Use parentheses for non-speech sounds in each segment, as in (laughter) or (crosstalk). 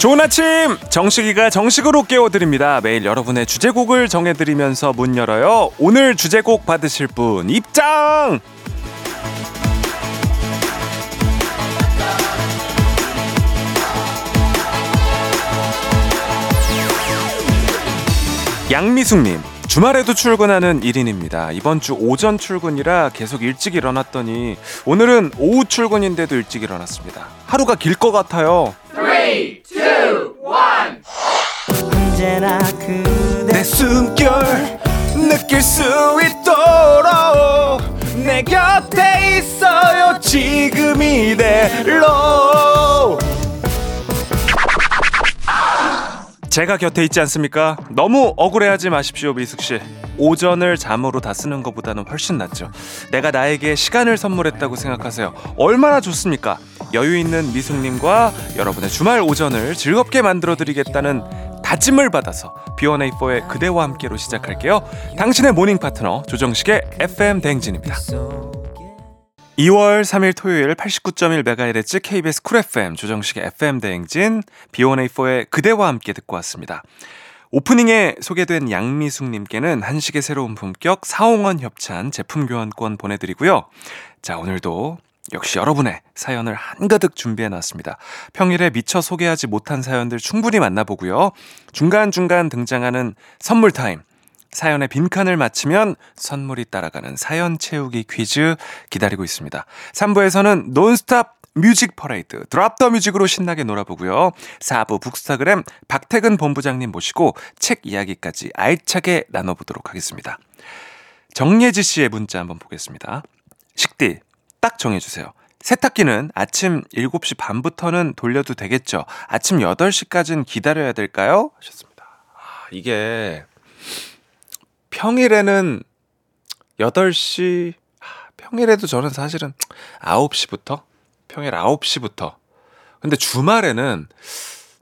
좋은 아침 정식이가 정식으로 깨워드립니다 매일 여러분의 주제곡을 정해드리면서 문 열어요 오늘 주제곡 받으실 분 입장 양미숙님 주말에도 출근하는 1인입니다. 이번 주 오전 출근이라 계속 일찍 일어났더니 오늘은 오후 출근인데도 일찍 일어났습니다. 하루가 길 것 같아요. 3, 2, 1내 숨결 느낄 수 있도록 내 곁에 있어요. 지금 이대로 제가 곁에 있지 않습니까? 너무 억울해하지 마십시오, 미숙 씨. 오전을 잠으로 다 쓰는 것보다는 훨씬 낫죠. 내가 나에게 시간을 선물했다고 생각하세요. 얼마나 좋습니까? 여유 있는 미숙님과 여러분의 주말 오전을 즐겁게 만들어 드리겠다는 다짐을 받아서 B1A4의 그대와 함께로 시작할게요. 당신의 모닝 파트너 조정식의 FM 대행진입니다. 2월 3일 토요일 89.1MHz KBS Cool FM 조정식의 FM 대행진 B1A4의 그대와 함께 듣고 왔습니다. 오프닝에 소개된 양미숙님께는 한식의 새로운 품격 사옹원 협찬 제품 교환권 보내드리고요. 자, 오늘도 역시 여러분의 사연을 한가득 준비해놨습니다. 평일에 미처 소개하지 못한 사연들 충분히 만나보고요. 중간중간 등장하는 선물 타임. 사연의 빈칸을 맞히면 선물이 따라가는 사연 채우기 퀴즈 기다리고 있습니다. 3부에서는 논스톱 뮤직 퍼레이드 Drop the music으로 신나게 놀아보고요. 4부 북스타그램 박태근 본부장님 모시고 책 이야기까지 알차게 나눠보도록 하겠습니다. 정예지 씨의 문자 한번 보겠습니다. 식디 딱 정해주세요. 세탁기는 아침 7시 반부터는 돌려도 되겠죠? 아침 8시까지는 기다려야 될까요? 하셨습니다. 아, 이게 평일에는 8시, 평일에도 저는 사실은 9시부터, 평일 9시부터. 근데 주말에는,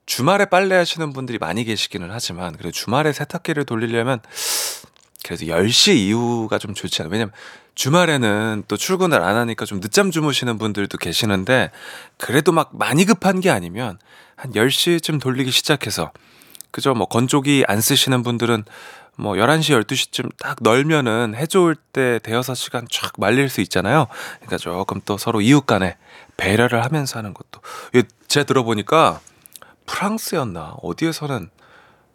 주말에 빨래 하시는 분들이 많이 계시기는 하지만, 그래도 주말에 세탁기를 돌리려면, 그래도 10시 이후가 좀 좋지 않아요. 왜냐면 주말에는 또 출근을 안 하니까 좀 늦잠 주무시는 분들도 계시는데, 그래도 막 많이 급한 게 아니면, 한 10시쯤 돌리기 시작해서, 그죠? 뭐 건조기 안 쓰시는 분들은 뭐 11시, 12시쯤 딱 널면은 해 좋을 때 대여섯 시간 쫙 말릴 수 있잖아요. 그러니까 조금 또 서로 이웃 간에 배려를 하면서 하는 것도. 제가 들어보니까 프랑스였나 어디에서는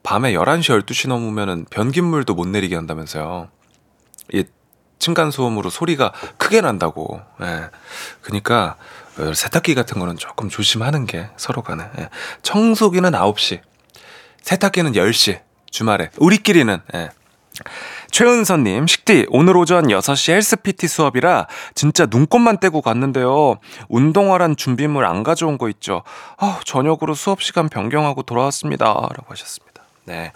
밤에 11시, 12시 넘으면은 변기물도 못 내리게 한다면서요. 이 층간소음으로 소리가 크게 난다고. 예. 그러니까 세탁기 같은 거는 조금 조심하는 게 서로 간에. 예. 청소기는 9시, 세탁기는 10시. 주말에 우리끼리는 예. 최은선님, 식디, 오늘 오전 6시 헬스 PT 수업이라 진짜 눈곱만 떼고 갔는데요. 운동화란 준비물 안 가져온 거 있죠. 아, 저녁으로 수업 시간 변경하고 돌아왔습니다. 라고 하셨습니다. 네.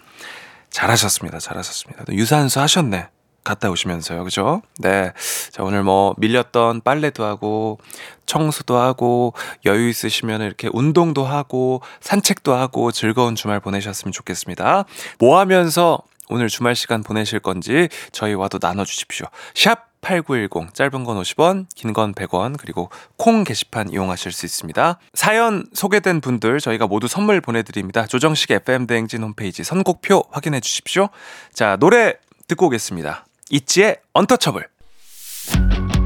잘하셨습니다. 잘하셨습니다. 유산소 하셨네. 갔다 오시면서요. 그죠? 네. 자, 오늘 뭐 밀렸던 빨래도 하고 청소도 하고 여유 있으시면 이렇게 운동도 하고 산책도 하고 즐거운 주말 보내셨으면 좋겠습니다. 뭐 하면서 오늘 주말 시간 보내실 건지 저희와도 나눠 주십시오. 샵 8910 짧은 건 50원, 긴 건 100원, 그리고 콩 게시판 이용하실 수 있습니다. 사연 소개된 분들 저희가 모두 선물 보내 드립니다. 조정식 FM 대행진 홈페이지 선곡표 확인해 주십시오. 자, 노래 듣고 오겠습니다. 있지의 언터처블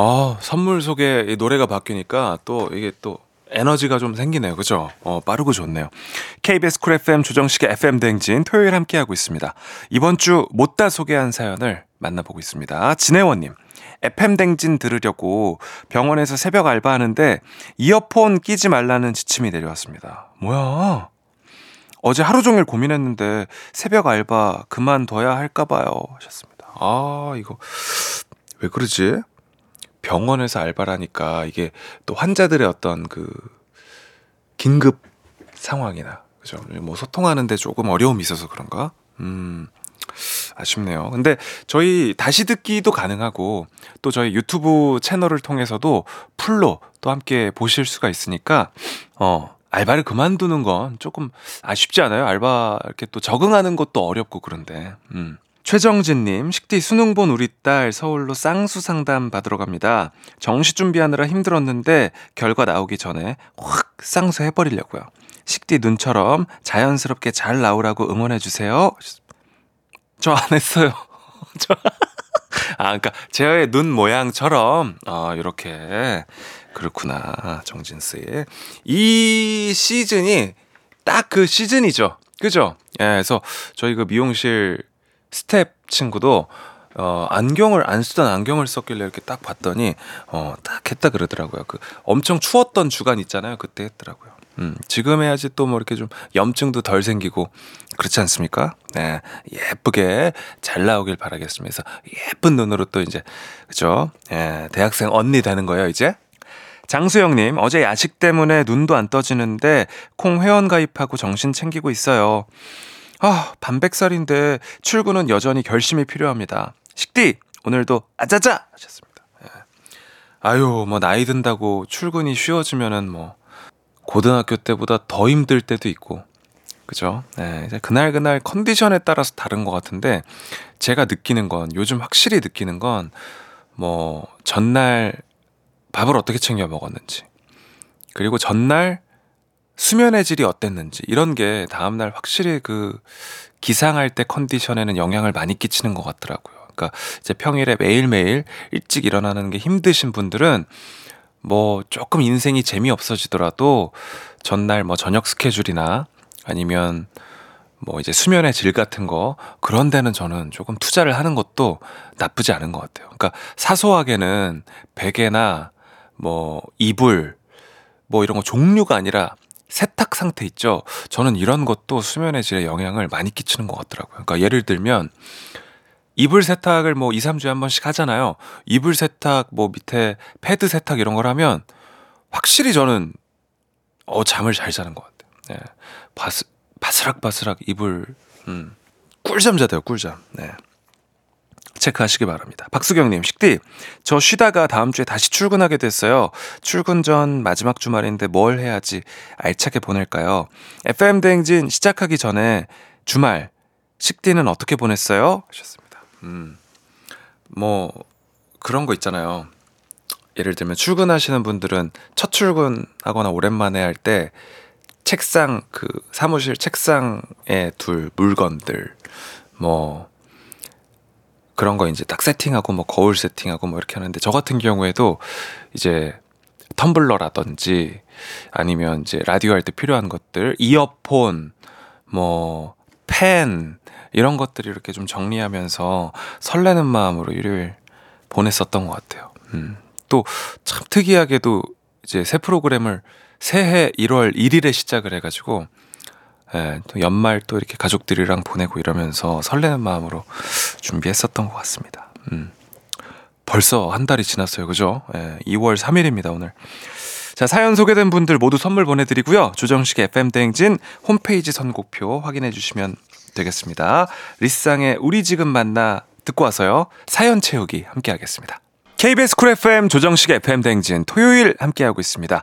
아 선물 속에 노래가 바뀌니까 또 이게 또 에너지가 좀 생기네요. 그죠? 어, 빠르고 좋네요. KBS Cool FM 조정식의 FM 댕진 토요일 함께하고 있습니다. 이번 주 못다 소개한 사연을 만나보고 있습니다. 진혜원님. FM 댕진 들으려고 병원에서 새벽 알바하는데 이어폰 끼지 말라는 지침이 내려왔습니다. 뭐야? 어제 하루 종일 고민했는데 새벽 알바 그만둬야 할까봐요. 하셨습니다. 아, 이거 왜 그러지? 병원에서 알바라니까 이게 또 환자들의 어떤 그 긴급 상황이나 그죠? 뭐 소통하는데 조금 어려움이 있어서 그런가? 음. 아쉽네요. 근데 저희 다시 듣기도 가능하고 또 저희 유튜브 채널을 통해서도 풀로 또 함께 보실 수가 있으니까 어 알바를 그만두는 건 조금 아쉽지 않아요? 알바 이렇게 또 적응하는 것도 어렵고 그런데 음. 최정진님, 식디 수능 본 우리 딸 서울로 쌍수 상담 받으러 갑니다. 정시 준비하느라 힘들었는데 결과 나오기 전에 확 쌍수 해버리려고요. 식디 눈처럼 자연스럽게 잘 나오라고 응원해주세요. 저 안 했어요. (laughs) 저. 아, 그러니까 제의 눈 모양처럼 어, 이렇게 그렇구나, 정진 씨. 이 시즌이 딱 그 시즌이죠. 그죠? 예, 그래서 저희 그 미용실 스텝 친구도 어, 안경을 안 쓰던 안경을 썼길래 이렇게 딱 봤더니 어, 딱 했다 그러더라고요. 그 엄청 추웠던 주간 있잖아요. 그때 했더라고요. 음, 지금 해야지 또 뭐 이렇게 좀 염증도 덜 생기고 그렇지 않습니까? 네, 예쁘게 잘 나오길 바라겠습니다. 예쁜 눈으로 또 이제 그죠? 예, 대학생 언니 되는 거예요 이제. 장수영님, 어제 야식 때문에 눈도 안 떠지는데 콩 회원 가입하고 정신 챙기고 있어요. 아, 반백살인데 출근은 여전히 결심이 필요합니다. 식디, 오늘도 아자자! 하셨습니다. 예. 아유, 뭐, 나이 든다고 출근이 쉬워지면은 뭐, 고등학교 때보다 더 힘들 때도 있고, 그죠? 네, 이제 그날 그날 컨디션에 따라서 다른 것 같은데, 제가 느끼는 건, 요즘 확실히 느끼는 건, 뭐, 전날 밥을 어떻게 챙겨 먹었는지, 그리고 전날 수면의 질이 어땠는지 이런 게 다음날 확실히 그 기상할 때 컨디션에는 영향을 많이 끼치는 것 같더라고요. 그러니까 이제 평일에 매일매일 일찍 일어나는 게 힘드신 분들은 뭐 조금 인생이 재미없어지더라도 전날 뭐 저녁 스케줄이나 아니면 뭐 이제 수면의 질 같은 거 그런 데는 저는 조금 투자를 하는 것도 나쁘지 않은 것 같아요. 그러니까 사소하게는 베개나 뭐 이불 뭐 이런 거 종류가 아니라 세탁 상태 있죠. 저는 이런 것도 수면의 질에 영향을 많이 끼치는 것 같더라고요. 그러니까 예를 들면 이불 세탁을 뭐 2, 3주에 한 번씩 하잖아요. 이불 세탁 뭐 밑에 패드 세탁 이런 걸 하면 확실히 저는 어 잠을 잘 자는 것 같아요. 네. 바스, 바스락바스락 이불 음. 꿀잠 자대요, 꿀잠. 네. 체크하시기 바랍니다. 박수경님, 식디, 저 쉬다가 다음 주에 다시 출근하게 됐어요. 출근 전 마지막 주말인데 뭘 해야지 알차게 보낼까요? FM 대행진 시작하기 전에 주말, 식디는 어떻게 보냈어요? 하셨습니다. 음, 뭐, 그런 거 있잖아요. 예를 들면 출근하시는 분들은 첫 출근하거나 오랜만에 할 때 책상, 그 사무실 책상에 둘 물건들, 뭐, 그런 거 이제 딱 세팅하고 뭐 거울 세팅하고 뭐 이렇게 하는데 저 같은 경우에도 이제 텀블러라든지 아니면 이제 라디오 할 때 필요한 것들, 이어폰, 뭐, 펜, 이런 것들이 이렇게 좀 정리하면서 설레는 마음으로 일요일 보냈었던 것 같아요. 음. 또 참 특이하게도 이제 새 프로그램을 새해 1월 1일에 시작을 해가지고 예, 또 연말 또 이렇게 가족들이랑 보내고 이러면서 설레는 마음으로 준비했었던 것 같습니다. 음. 벌써 한 달이 지났어요. 그죠? 예, 2월 3일입니다, 오늘. 자, 사연 소개된 분들 모두 선물 보내드리고요. 조정식 FM대행진 홈페이지 선곡표 확인해 주시면 되겠습니다. 리쌍의 우리 지금 만나 듣고 와서요. 사연 채우기 함께 하겠습니다. KBS Cool FM 조정식 FM 댕진 토요일 함께하고 있습니다.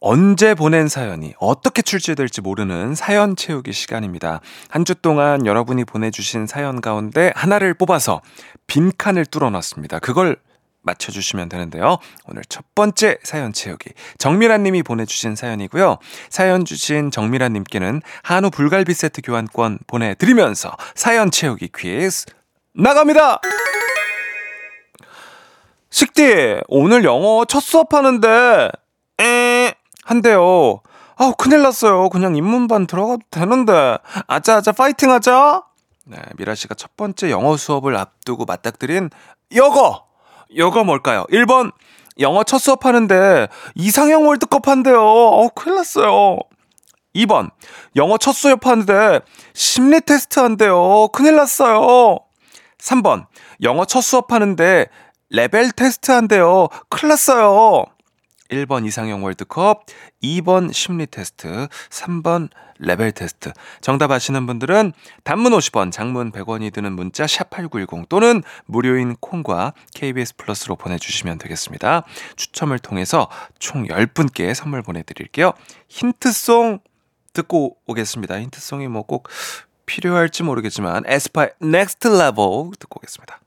언제 보낸 사연이 어떻게 출제될지 모르는 사연 채우기 시간입니다. 한 주 동안 여러분이 보내주신 사연 가운데 하나를 뽑아서 빈칸을 뚫어놨습니다. 그걸 맞춰주시면 되는데요. 오늘 첫 번째 사연 채우기. 정미란 님이 보내주신 사연이고요. 사연 주신 정미란 님께는 한우 불갈비 세트 교환권 보내드리면서 사연 채우기 퀴즈 나갑니다! 식디, 오늘 영어 첫 수업하는데, 에, 한대요. 아우, 큰일 났어요. 그냥 입문반 들어가도 되는데. 아자 아자 파이팅 하자! 네, 미라 씨가 첫 번째 영어 수업을 앞두고 맞닥뜨린 여거! 여거 뭘까요? 1번, 영어 첫 수업 하는데 이상형 월드컵 한대요. 어, 큰일 났어요. 2번, 영어 첫 수업 하는데 심리 테스트 한대요. 큰일 났어요. 3번, 영어 첫 수업 하는데 레벨 테스트 한대요. 큰일 났어요. 1번 이상형 월드컵, 2번 심리 테스트, 3번 레벨 테스트. 정답 아시는 분들은 단문 50원, 장문 100원이 드는 문자 샵8910 또는 무료인 콩과 KBS 플러스로 보내주시면 되겠습니다. 추첨을 통해서 총 10분께 선물 보내드릴게요. 힌트송 듣고 오겠습니다. 힌트송이 뭐 꼭 필요할지 모르겠지만 에스파의 Next Level 듣고 오겠습니다.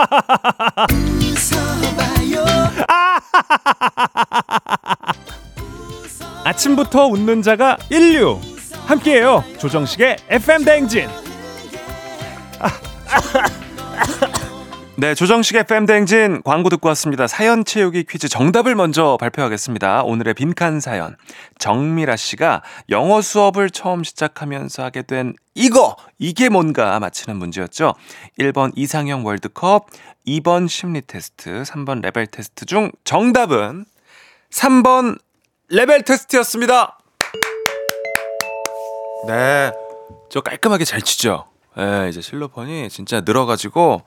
(laughs) 아침부터 웃는 자가 일류. 함께해요. 조정식의 FM 대행진 (laughs) 네, 조정식의 FM 댕진 광고 듣고 왔습니다. 사연 채우기 퀴즈 정답을 먼저 발표하겠습니다. 오늘의 빈칸 사연. 정미라 씨가 영어 수업을 처음 시작하면서 하게 된 이거! 이게 뭔가 맞히는 문제였죠. 1번 이상형 월드컵, 2번 심리 테스트, 3번 레벨 테스트 중 정답은 3번 레벨 테스트였습니다. 네. 저 깔끔하게 잘 치죠. 예, 이제 실로폰이 진짜 늘어가지고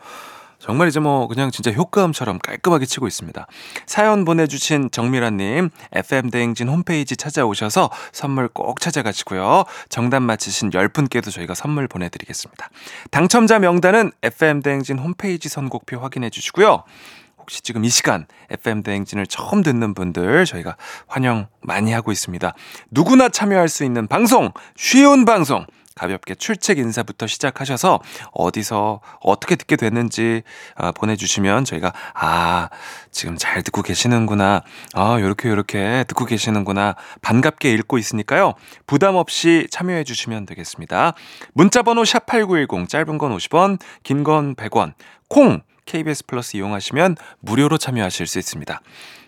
정말 이제 뭐 그냥 진짜 효과음처럼 깔끔하게 치고 있습니다. 사연 보내주신 정미라님 FM대행진 홈페이지 찾아오셔서 선물 꼭 찾아가시고요. 정답 맞히신 10분께도 저희가 선물 보내드리겠습니다. 당첨자 명단은 FM대행진 홈페이지 선곡표 확인해 주시고요. 혹시 지금 이 시간 FM 대행진을 처음 듣는 분들 저희가 환영 많이 하고 있습니다. 누구나 참여할 수 있는 방송, 쉬운 방송. 가볍게 출첵 인사부터 시작하셔서 어디서 어떻게 듣게 됐는지 아, 보내주시면 저희가 아 지금 잘 듣고 계시는구나. 아 요렇게 요렇게 듣고 계시는구나. 반갑게 읽고 있으니까요. 부담 없이 참여해 주시면 되겠습니다. 문자번호 샵 8910 짧은 건 50원 긴 건 100원 콩 KBS 플러스 이용하시면 무료로 참여하실 수 있습니다.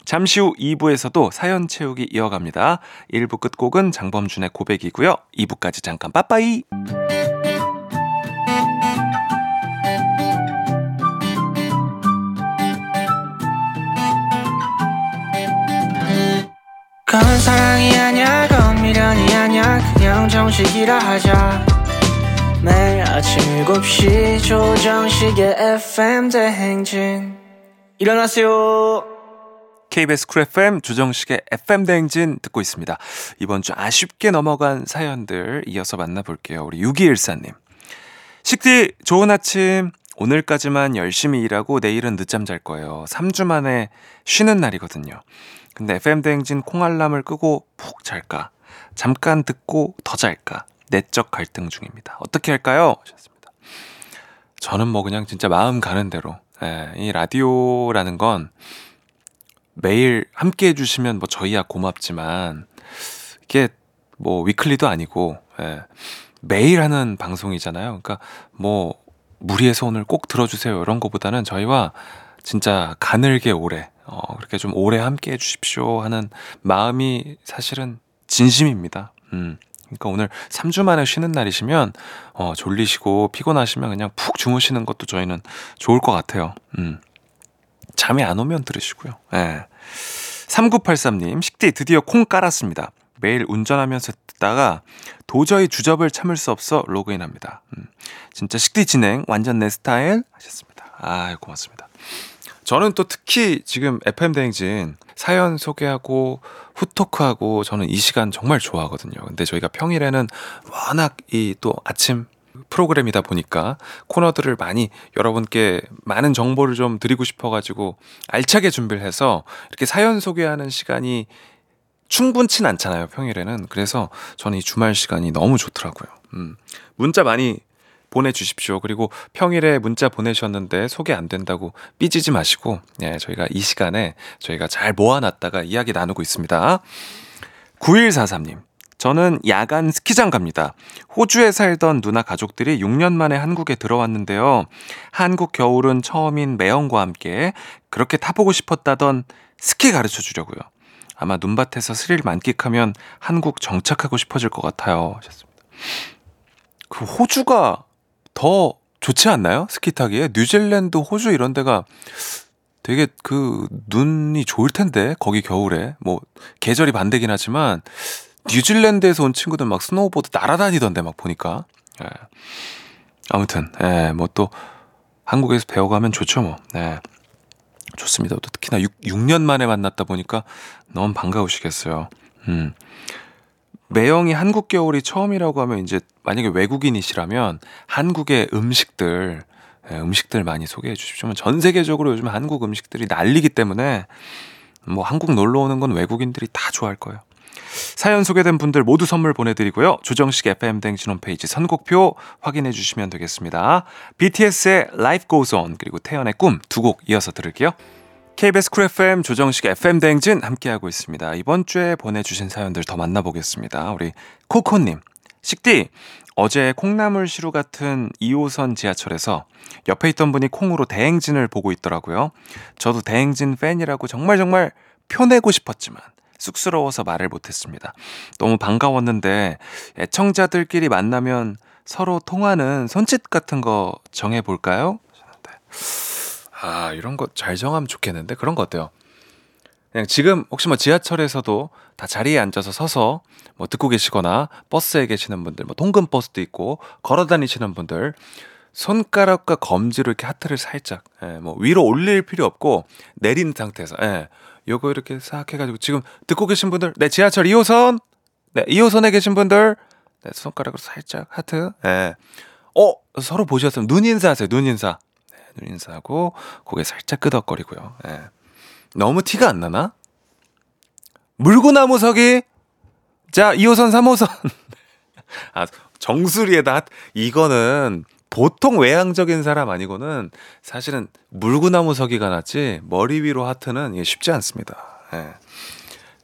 잠시 후 2부에서도 사연 채우기 이어갑니다. 1부 끝곡은 장범준의 고백이고요. 2부까지 잠깐 빠빠이! 그건 사랑이 아니야 그건 미련이 아니야 그냥 정식이라 하자 매일 아침 7시 조정식의 FM 대행진 일어나세요 KBS 쿨 FM 조정식의 FM 대행진 듣고 있습니다. 이번 주 아쉽게 넘어간 사연들 이어서 만나볼게요. 우리 6214님. 식디, 좋은 아침. 오늘까지만 열심히 일하고 내일은 늦잠 잘 거예요. 3주 만에 쉬는 날이거든요. 근데 FM 대행진 콩알람을 끄고 푹 잘까? 잠깐 듣고 더 잘까? 내적 갈등 중입니다. 어떻게 할까요? 하셨습니다. 저는 뭐 그냥 진짜 마음 가는 대로. 예, 이 라디오라는 건 매일 함께 해주시면 뭐 저희야 고맙지만 이게 뭐 위클리도 아니고 예, 매일 하는 방송이잖아요. 그러니까 뭐 무리해서 오늘 꼭 들어주세요 이런 거보다는 저희와 진짜 가늘게 오래 어, 그렇게 좀 오래 함께 해주십시오 하는 마음이 사실은 진심입니다. 음. 그러니까 오늘 3주 만에 쉬는 날이시면 어, 졸리시고 피곤하시면 그냥 푹 주무시는 것도 저희는 좋을 것 같아요. 음. 잠이 안 오면 들으시고요. 예. 3983님, 식디 드디어 콩 깔았습니다. 매일 운전하면서 듣다가 도저히 주접을 참을 수 없어 로그인 합니다. 음, 진짜 식디 진행 완전 내 스타일 하셨습니다. 아, 고맙습니다. 저는 또 특히 지금 FM 대행진 사연 소개하고 후토크하고 저는 이 시간 정말 좋아하거든요. 근데 저희가 평일에는 워낙 이 또 아침 프로그램이다 보니까 코너들을 많이 여러분께 많은 정보를 좀 드리고 싶어가지고 알차게 준비를 해서 이렇게 사연 소개하는 시간이 충분치 않잖아요, 평일에는. 그래서 저는 이 주말 시간이 너무 좋더라고요. 음. 문자 많이 보내주십시오. 그리고 평일에 문자 보내셨는데 소개 안 된다고 삐지지 마시고, 예, 저희가 이 시간에 저희가 잘 모아놨다가 이야기 나누고 있습니다. 9143님. 저는 야간 스키장 갑니다. 호주에 살던 누나 가족들이 6년 만에 한국에 들어왔는데요. 한국 겨울은 처음인 매형과 함께 그렇게 타보고 싶었다던 스키 가르쳐 주려고요. 아마 눈밭에서 스릴 만끽하면 한국 정착하고 싶어질 것 같아요. 하셨습니다. 그 호주가 더 좋지 않나요? 스키 타기에? 뉴질랜드, 호주 이런 데가 되게 그 눈이 좋을 텐데 거기 겨울에 뭐 계절이 반대긴 하지만 뉴질랜드에서 온 친구들 막 스노우보드 날아다니던데 막 보니까 예. 아무튼 예, 뭐 또 한국에서 배워가면 좋죠 뭐 예. 좋습니다 또 특히나 6, 6년 만에 만났다 보니까 너무 반가우시겠어요 음. 매형이 한국 겨울이 처음이라고 하면 이제 만약에 외국인이시라면 한국의 음식들 예, 음식들 많이 소개해 주십시오. 전 세계적으로 요즘 한국 음식들이 난리기 때문에 뭐 한국 놀러 오는 건 외국인들이 다 좋아할 거예요. 사연 소개된 분들 모두 선물 보내드리고요. 조정식 FM 댕진 홈페이지 선곡표 확인해 주시면 되겠습니다. BTS의 Life Goes On 그리고 태연의 꿈 두 곡 이어서 들을게요. KBS 쿨 FM 조정식 FM 댕진 함께하고 있습니다. 이번 주에 보내주신 사연들 더 만나보겠습니다. 우리 코코님. 식디, 어제 콩나물 시루 같은 2호선 지하철에서 옆에 있던 분이 콩으로 대행진을 보고 있더라고요. 저도 대행진 팬이라고 정말 정말 표내고 싶었지만 쑥스러워서 말을 못했습니다. 너무 반가웠는데 애청자들끼리 만나면 서로 통하는 손짓 같은 거 정해볼까요? 아, 이런 거 잘 정하면 좋겠는데? 그런 거 어때요? 그냥 지금 혹시 뭐 지하철에서도 다 자리에 앉아서 서서 뭐 듣고 계시거나 버스에 계시는 분들, 뭐 통근 버스도 있고 걸어 다니시는 분들 손가락과 검지로 이렇게 하트를 살짝 예, 뭐 위로 올릴 필요 없고 내린 상태에서 예. 요거 이렇게 싹 해가지고 지금 듣고 계신 분들 네 지하철 2호선 네 2호선에 계신 분들 네 손가락으로 살짝 하트 예. 어 서로 보셨으면 눈 인사하세요 눈 인사 네, 눈 인사하고 고개 살짝 끄덕거리고요 예. 너무 티가 안 나나? 물구나무서기 자 2호선 3호선 (laughs) 아 정수리에다 이거는 보통 외향적인 사람 아니고는 사실은 물구나무 서기가 낫지 머리 위로 하트는 쉽지 않습니다. 예.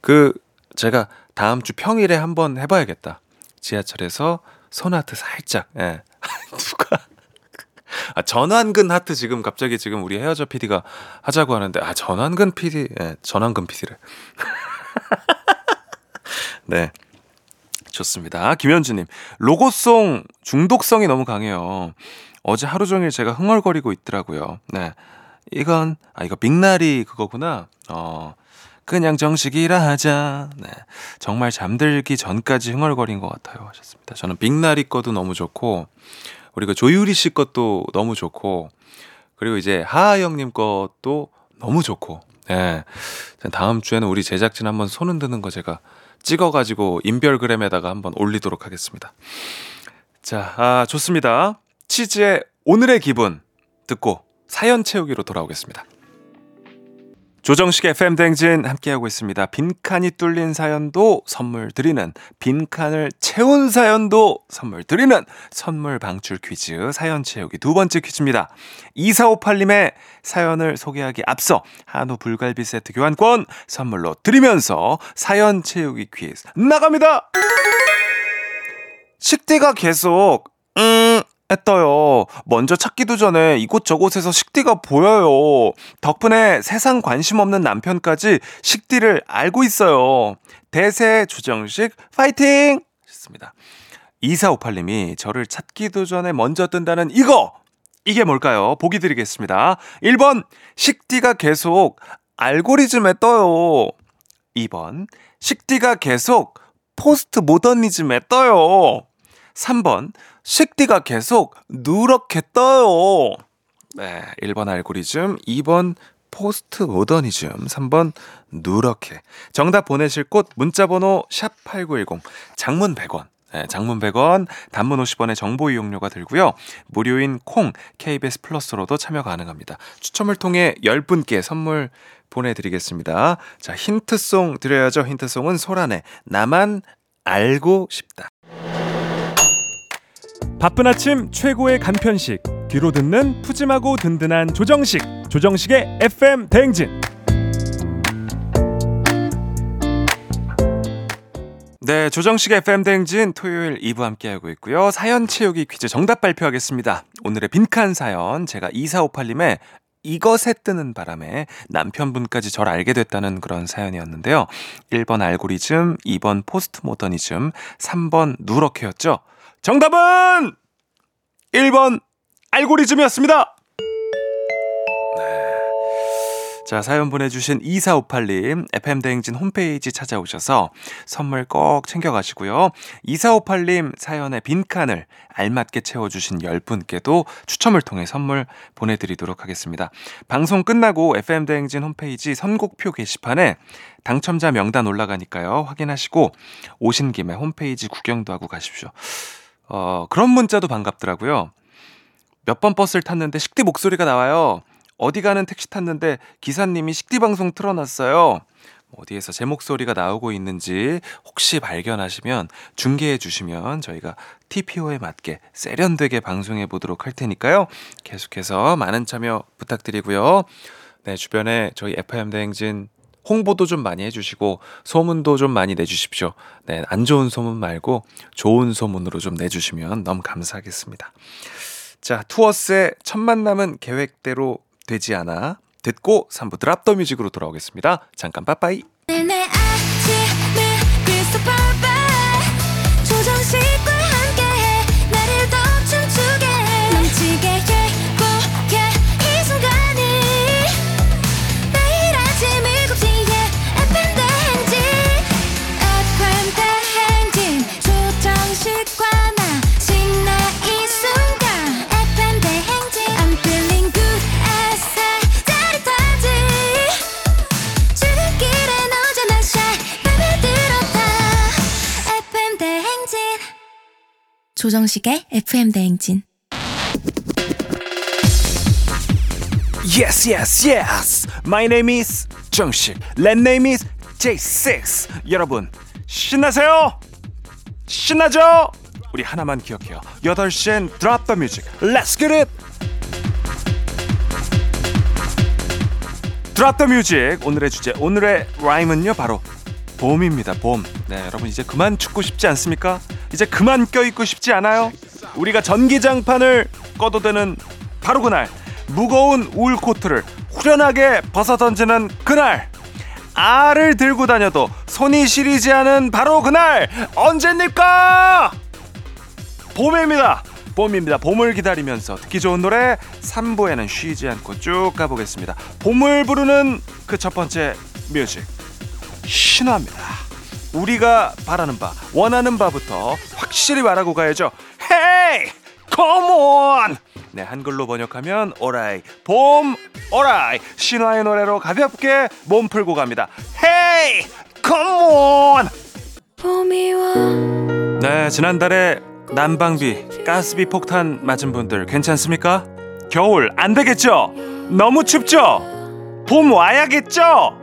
그 제가 다음 주 평일에 한번 해봐야겠다. 지하철에서 손 하트 살짝. 예. (laughs) 누가 아, 전완근 하트 지금 갑자기 지금 우리 헤어져 PD가 하자고 하는데 아 전완근 PD 예, 전완근 PD를 (laughs) 네 좋습니다. 김현주님, 로고송 중독성이 너무 강해요. 어제 하루 종일 제가 흥얼거리고 있더라고요. 네. 이건, 아, 이거 빅나리 그거구나. 어, 그냥 정식이라 하자. 네. 정말 잠들기 전까지 흥얼거린 것 같아요. 하셨습니다. 저는 빅나리 것도 너무 좋고, 그리고 조유리 씨 것도 너무 좋고, 그리고 이제 하하영님 것도 너무 좋고, 네. 다음 주에는 우리 제작진 한번 손 흔드는 거 제가 찍어가지고 인별그램에다가 한번 올리도록 하겠습니다. 자, 아, 좋습니다. 치즈의 오늘의 기분 듣고 사연 채우기로 돌아오겠습니다. 조정식 FM 댕진 함께하고 있습니다. 빈칸이 뚫린 사연도 선물 드리는 빈칸을 채운 사연도 선물 드리는 선물 방출 퀴즈 사연 채우기 두 번째 퀴즈입니다. 2458님의 사연을 소개하기 앞서 한우 불갈비 세트 교환권 선물로 드리면서 사연 채우기 퀴즈 나갑니다. 식대가 계속 음 했어요. 먼저 찾기도 전에 이곳저곳에서 식디가 보여요. 덕분에 세상 관심 없는 남편까지 식디를 알고 있어요. 대세 조정식 파이팅! 좋습니다. 2458님이 저를 찾기도 전에 먼저 뜬다는 이거! 이게 뭘까요? 보기 드리겠습니다. 1번, 식디가 계속 알고리즘에 떠요. 2번, 식디가 계속 포스트 모더니즘에 떠요. 3번, 식디가 계속 누렇게 떠요. 네, 1번 알고리즘, 2번 포스트 모더니즘, 3번 누렇게. 정답 보내실 곳 문자번호 샵8910, 장문 100원, 네, 장문 100원, 단문 50원의 정보 이용료가 들고요. 무료인 콩 KBS 플러스로도 참여 가능합니다. 추첨을 통해 10분께 선물 보내드리겠습니다. 자, 힌트송 드려야죠. 힌트송은 소란의 나만 알고 싶다. 바쁜 아침 최고의 간편식 귀로 듣는 푸짐하고 든든한 조정식 조정식의 FM 대행진 네, 조정식의 FM 댕진 토요일 2부 함께하고 있고요. 사연 채우기 퀴즈 정답 발표하겠습니다. 오늘의 빈칸 사연 제가 2458님의 이것에 뜨는 바람에 남편분까지 절 알게 됐다는 그런 사연이었는데요. 1번 알고리즘, 2번 포스트 모더니즘, 3번 누렇게였죠. 정답은 1번 알고리즘이었습니다. 자, 사연 보내주신 2458님, FM대행진 홈페이지 찾아오셔서 선물 꼭 챙겨가시고요. 2458님 사연의 빈칸을 알맞게 채워주신 10분께도 추첨을 통해 선물 보내드리도록 하겠습니다. 방송 끝나고 FM대행진 홈페이지 선곡표 게시판에 당첨자 명단 올라가니까요. 확인하시고 오신 김에 홈페이지 구경도 하고 가십시오. 어, 그런 문자도 반갑더라고요. 몇 번 버스를 탔는데 식디 목소리가 나와요. 어디 가는 택시 탔는데 기사님이 식디 방송 틀어놨어요. 어디에서 제 목소리가 나오고 있는지 혹시 발견하시면 중계해 주시면 저희가 TPO에 맞게 세련되게 방송해 보도록 할 테니까요. 계속해서 많은 참여 부탁드리고요. 네, 주변에 저희 FM 대행진 홍보도 좀 많이 해주시고 소문도 좀 많이 내주십시오. 네, 안 좋은 소문 말고 좋은 소문으로 좀 내주시면 너무 감사하겠습니다. 자, 투어스의 첫 만남은 계획대로 되지 않아 듣고 3부 드랍 더 뮤직으로 돌아오겠습니다. 잠깐 빠빠이. 조정식의 FM 대행진 Yes, yes, yes. My name is 정식. Let name is J6. 여러분, 신나세요? 신나죠? 우리 하나만 기억해요. 8시엔 Drop the Music. Let's get it! Drop the Music. 오늘의 주제, 오늘의 라임은요, 바로 봄입니다, 봄. 네, 여러분 이제 그만 춥고 싶지 않습니까? 이제 그만 껴입고 싶지 않아요? 우리가 전기장판을 꺼도 되는 바로 그날 무거운 울 코트를 후련하게 벗어 던지는 그날 알을 들고 다녀도 손이 시리지 않은 바로 그날 언제입니까? 봄입니다. 봄입니다. 봄을 기다리면서 듣기 좋은 노래 3부에는 쉬지 않고 쭉 가보겠습니다. 봄을 부르는 그 첫 번째 뮤직 신화입니다. 우리가 바라는 바, 원하는 바부터 확실히 말하고 가야죠. Hey, come on. 네, 한글로 번역하면 오라이, 봄, 오라이. 신화의 노래로 가볍게 몸 풀고 갑니다. Hey, come on. 봄이 와 네, 지난달에 난방비, 가스비 폭탄 맞은 분들 괜찮습니까? 겨울 안 되겠죠? 너무 춥죠? 봄 와야겠죠?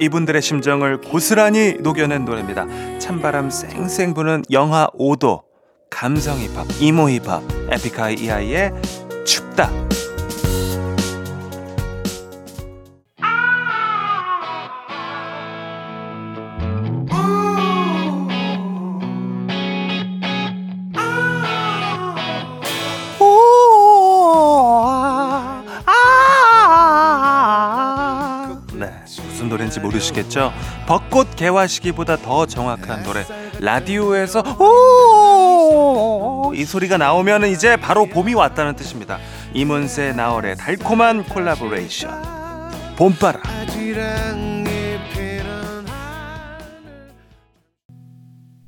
이분들의 심정을 고스란히 녹여낸 노래입니다. 찬바람 쌩쌩 부는 영하 5도, 감성 힙합, 이모 힙합, 에픽하이 이하이의 춥다. 모르시겠죠? 벚꽃 개화 시기보다 더 정확한 노래. 라디오에서 오! 이 소리가 나오면 이제 바로 봄이 왔다는 뜻입니다. 이문세 나얼의 달콤한 콜라보레이션. 봄바람.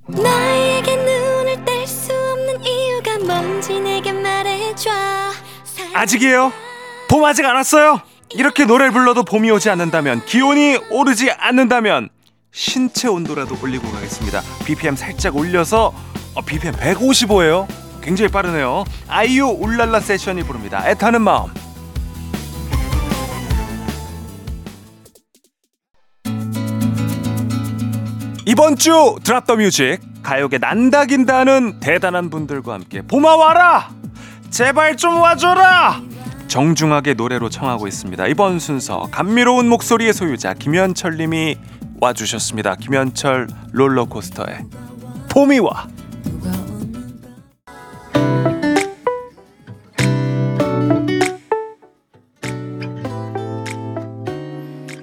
나에게 눈을 뗄 수 없는 이유가 뭔지 내게 말해줘 아직이에요. 봄 아직 안 왔어요. 이렇게 노래를 불러도 봄이 오지 않는다면 기온이 오르지 않는다면 신체 온도라도 올리고 가겠습니다. BPM 살짝 올려서 어, BPM 155예요. 굉장히 빠르네요. 아이유 울랄라 세션이 부릅니다. 애타는 마음. 이번 주 드랍 더 뮤직 가요계 난다긴다는 대단한 분들과 함께 봄아 와라 제발 좀 와줘라 정중하게 노래로 청하고 있습니다. 이번 순서 감미로운 목소리의 소유자 김현철 님이 와주셨습니다. 김현철 롤러코스터에 봄이 와.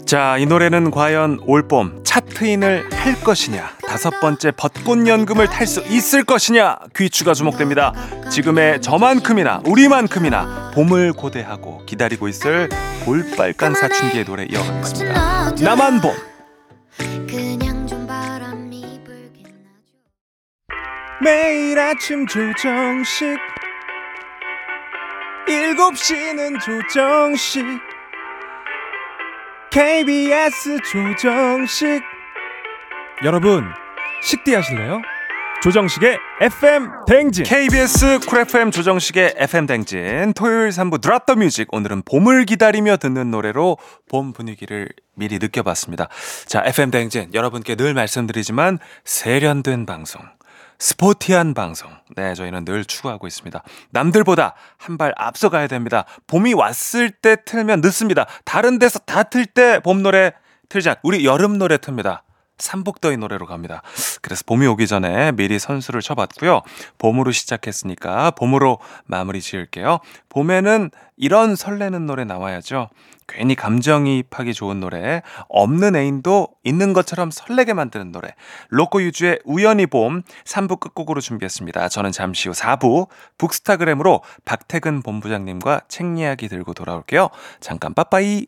자, 이 노래는 과연 올봄 차트인을 할 것이냐, 다섯 번째 벚꽃 연금을 탈 수 있을 것이냐, 귀추가 주목됩니다. 지금의 저만큼이나 우리만큼이나 봄을 고대하고 기다리고 있을 볼빨간 사춘기의 노래 이어가겠습니다. 나만 봄. 매일 아침 조정식 7시는 조정식 KBS 조정식 여러분 식대 하실래요? 조정식의 FM 댕진 KBS 쿨 FM 조정식의 FM 댕진 토요일 3부 Drop the Music 오늘은 봄을 기다리며 듣는 노래로 봄 분위기를 미리 느껴봤습니다 자 FM 댕진 여러분께 늘 말씀드리지만 세련된 방송 스포티한 방송. 네, 저희는 늘 추구하고 있습니다. 남들보다 한 발 앞서가야 됩니다. 봄이 왔을 때 틀면 늦습니다. 다른 데서 다 틀 때 봄 노래 않, 우리 여름 노래 틉니다. 삼복더위 노래로 갑니다. 그래서 봄이 오기 전에 미리 선수를 쳐봤고요. 봄으로 시작했으니까 봄으로 마무리 지을게요. 봄에는 이런 설레는 노래 나와야죠. 괜히 감정이입하기 좋은 노래, 없는 애인도 있는 것처럼 설레게 만드는 노래. 로코 유주의 우연히 봄 3부 끝곡으로 준비했습니다. 저는 잠시 후 4부 북스타그램으로 박태근 본부장님과 책 이야기 들고 돌아올게요. 잠깐 빠빠이.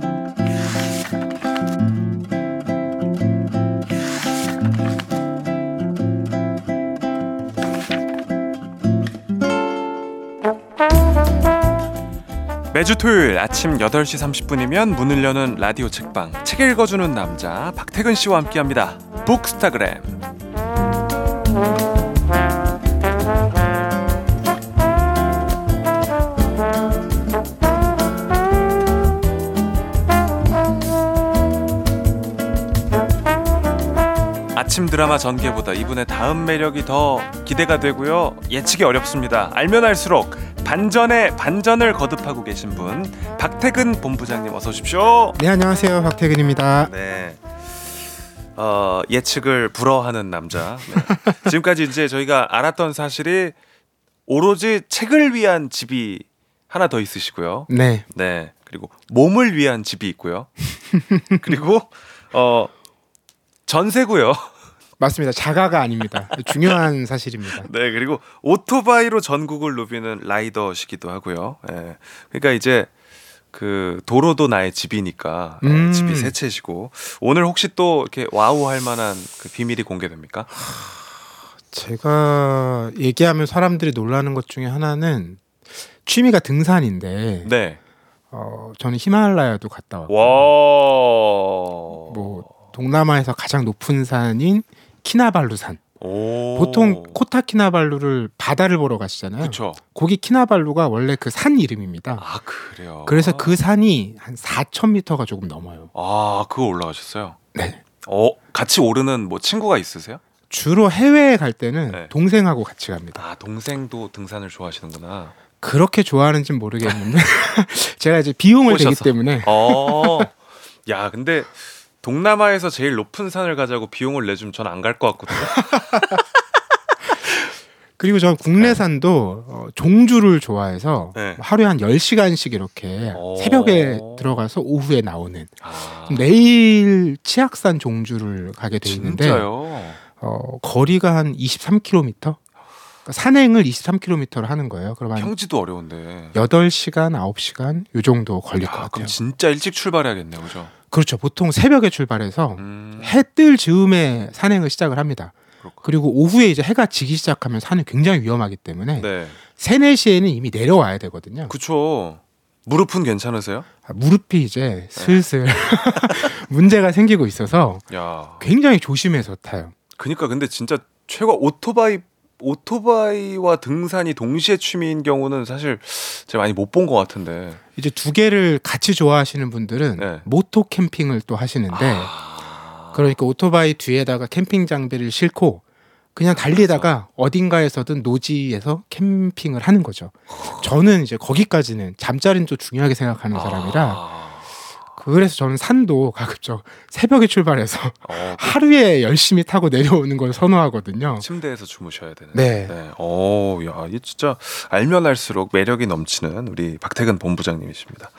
매주 토요일 아침 8시 30분이면 문을 여는 라디오 책방 책 읽어주는 남자 박태근 씨와 함께합니다. 북스타그램. 아침 드라마 전개보다 이분의 다음 매력이 더 기대가 되고요. 예측이 어렵습니다. 알면 알수록 반전에 반전을 거듭하고 계신 분 박태근 본부장님 어서 오십시오. 네 안녕하세요 박태근입니다. 네. 어, 예측을 불허하는 남자. 네. (laughs) 지금까지 이제 저희가 알았던 사실이 오로지 책을 위한 집이 하나 더 있으시고요. 네 네. 그리고 몸을 위한 집이 있고요. (laughs) 그리고 어 전세고요. 맞습니다. 자가가 아닙니다. 중요한 (laughs) 사실입니다. 네, 그리고 오토바이로 전국을 누비는 라이더시기도 하고요. 예. 그러니까 이제 그 도로도 나의 집이니까 예, 음. 집이 세 채시고 오늘 혹시 또 이렇게 wow 할 만한 그 비밀이 공개됩니까? 제가 얘기하면 사람들이 놀라는 것 중에 하나는 취미가 등산인데 네. 어, 저는 히말라야도 갔다 왔고 와. 뭐 동남아에서 가장 높은 산인 키나발루산. 오. 보통 코타키나발루를 바다를 보러 가시잖아요. 그렇죠. 거기 키나발루가 원래 그 산 이름입니다. 아 그래요. 그래서 그 산이 한 4,000m가 조금 넘어요. 아 그거 올라가셨어요? 네. 어 같이 오르는 뭐 친구가 있으세요? 주로 해외에 갈 때는 네. 동생하고 같이 갑니다. 아 동생도 등산을 좋아하시는구나. 그렇게 좋아하는지는 모르겠는데 (laughs) 제가 이제 비용을 꼬셔서. 때문에 어. 야, 근데 동남아에서 제일 높은 산을 가자고 비용을 내주면 전 안 갈 것 같거든요. (laughs) 그리고 전 국내산도 어, 종주를 좋아해서 네. 하루에 한 10시간씩 이렇게 오. 새벽에 들어가서 오후에 나오는 아, 내일 치악산 종주를 가게 돼 있는데 진짜요? 어, 거리가 한 23km 그러니까 산행을 23km를 하는 거예요. 그러면 한 평지도 어려운데. 8시간, 9시간 요 정도 걸릴 것 야, 같아요. 그럼 진짜 일찍 출발해야겠네요, 그죠? 그렇죠. 보통 새벽에 출발해서 음, 해뜰 즈음에 산행을 시작을 합니다. 그렇구나. 그리고 오후에 이제 해가 지기 시작하면 산은 굉장히 위험하기 때문에 네, 3, 4시에는 이미 내려와야 되거든요. 그쵸. 무릎은 괜찮으세요? 아, 무릎이 이제 슬슬 (laughs) 문제가 생기고 있어서 야, 굉장히 조심해서 타요. 그니까 근데 진짜 최고 오토바이 오토바이와 등산이 동시에 취미인 경우는 사실 제가 많이 못 본 것 같은데. 이제 두 개를 같이 좋아하시는 분들은 네. 모토 캠핑을 또 하시는데 아, 그러니까 오토바이 뒤에다가 캠핑 장비를 싣고 그냥 달리다가 어딘가에서든 노지에서 캠핑을 하는 거죠. 저는 이제 거기까지는 잠자리는 좀 중요하게 생각하는 사람이라 아, 그래서 저는 산도 가급적 새벽에 출발해서 어, 하루에 열심히 타고 내려오는 걸 선호하거든요. 침대에서 주무셔야 되는. 네. 어, 야, 이 진짜 알면 알수록 매력이 넘치는 우리 박태근 본부장님이십니다.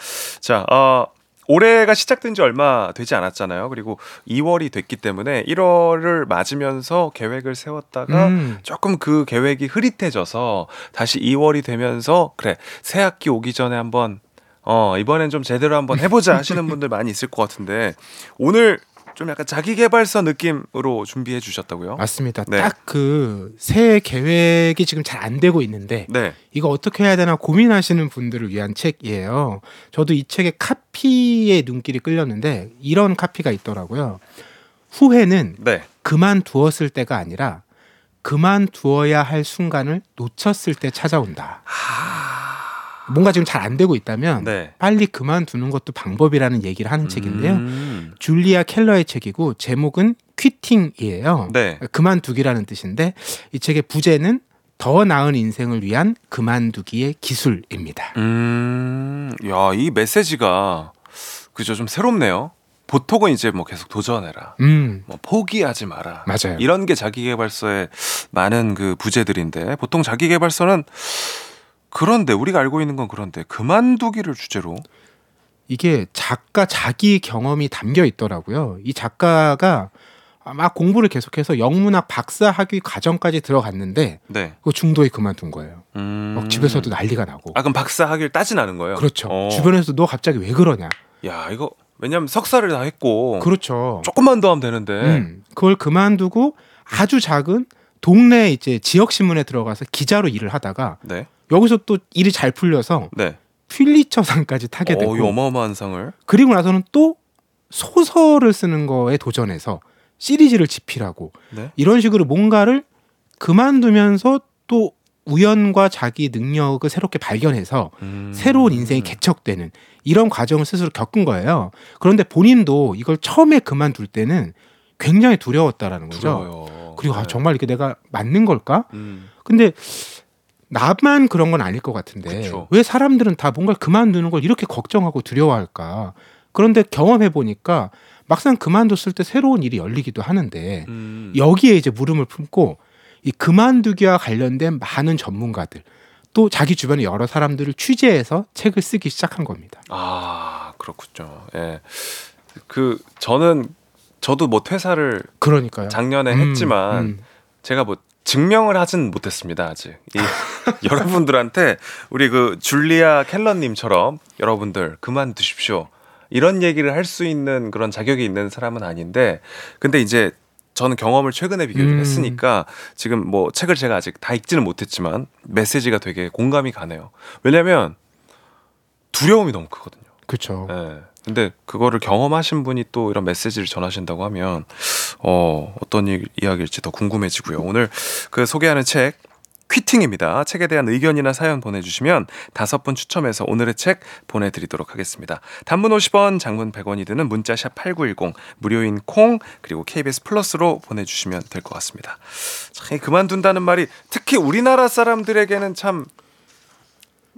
자, 어, 올해가 시작된 지 얼마 되지 않았잖아요. 그리고 2월이 됐기 때문에 1월을 맞으면서 계획을 세웠다가 음, 조금 그 계획이 흐릿해져서 다시 2월이 되면서 그래 새 학기 오기 전에 한번 어 이번엔 좀 제대로 한번 해보자 하시는 분들 많이 있을 것 같은데 오늘 좀 약간 자기 개발서 느낌으로 준비해 주셨다고요? 맞습니다. 네. 딱그 새해 계획이 지금 잘 안 되고 있는데 네. 이거 어떻게 해야 되나 고민하시는 분들을 위한 책이에요. 저도 이 책의 카피에 눈길이 끌렸는데 이런 카피가 있더라고요. 후회는 네. 그만두었을 때가 아니라 그만두어야 할 순간을 놓쳤을 때 찾아온다. 뭔가 지금 잘 안 되고 있다면 네. 빨리 그만두는 것도 방법이라는 얘기를 하는 책인데요. 음. 줄리아 켈러의 책이고 제목은 퀴팅이에요. 네. 그만두기라는 뜻인데 이 책의 부제는 더 나은 인생을 위한 그만두기의 기술입니다. 음. 야, 이 메시지가 그죠 좀 새롭네요. 보통은 이제 뭐 계속 도전해라. 음, 뭐 포기하지 마라. 맞아요. 이런 게 자기개발서의 많은 그 부제들인데 보통 자기개발서는 그런데 우리가 알고 있는 건 그런데 그만두기를 주제로 이게 작가 자기 경험이 담겨 있더라고요. 이 작가가 막 공부를 계속해서 영문학 박사 학위 과정까지 들어갔는데 네. 그 중도에 그만둔 거예요. 음. 막 집에서도 난리가 나고. 아 그럼 박사 학위를 따진 않은 거예요? 그렇죠. 어. 주변에서 너 갑자기 왜 그러냐. 야 이거 왜냐면 석사를 다 했고 그렇죠. 조금만 더 하면 되는데 음, 그걸 그만두고 아주 작은 동네 이제 지역 신문에 들어가서 기자로 일을 하다가 네. 여기서 또 일이 잘 풀려서 네. 퓰리처상까지 타게 되고 어, 이 어마어마한 상을. 그리고 나서는 또 소설을 쓰는 거에 도전해서 시리즈를 집필하고 네. 이런 식으로 뭔가를 그만두면서 또 우연과 자기 능력을 새롭게 발견해서 음. 새로운 인생이 개척되는 이런 과정을 스스로 겪은 거예요. 그런데 본인도 이걸 처음에 그만둘 때는 굉장히 두려웠다라는 거죠. 부러워요. 그리고 아, 네. 정말 이게 내가 맞는 걸까? 음. 근데 나만 그런 건 아닐 것 같은데 그쵸. 왜 사람들은 다 뭔가 그만두는 걸 이렇게 걱정하고 두려워할까? 그런데 경험해 보니까 막상 그만뒀을 때 새로운 일이 열리기도 하는데 음. 여기에 이제 물음을 품고 이 그만두기와 관련된 많은 전문가들 또 자기 주변의 여러 사람들을 취재해서 책을 쓰기 시작한 겁니다. 아 그렇군요. 예. 그 저는 저도 뭐 퇴사를 그러니까요. 작년에 음, 했지만 음. 제가 뭐 증명을 하진 못했습니다 아직. 이 (laughs) 여러분들한테 우리 그 줄리아 켈러님처럼 여러분들 그만두십시오 이런 얘기를 할 수 있는 그런 자격이 있는 사람은 아닌데 근데 이제 저는 경험을 최근에 비교를 음. 했으니까 지금 뭐 책을 제가 아직 다 읽지는 못했지만 메시지가 되게 공감이 가네요. 왜냐면 두려움이 너무 크거든요. 그렇죠. 예. 근데 그거를 경험하신 분이 또 이런 메시지를 전하신다고 하면 어, 어떤 이, 이야기일지 더 궁금해지고요. 오늘 그 소개하는 책 퀴팅입니다. 책에 대한 의견이나 사연 보내주시면 다섯 분 추첨해서 오늘의 책 보내드리도록 하겠습니다. 단문 50원, 장문 100원이 드는 문자샵 8910, 무료인 콩, 그리고 KBS 플러스로 보내주시면 될 것 같습니다. 참, 이 그만둔다는 말이 특히 우리나라 사람들에게는 참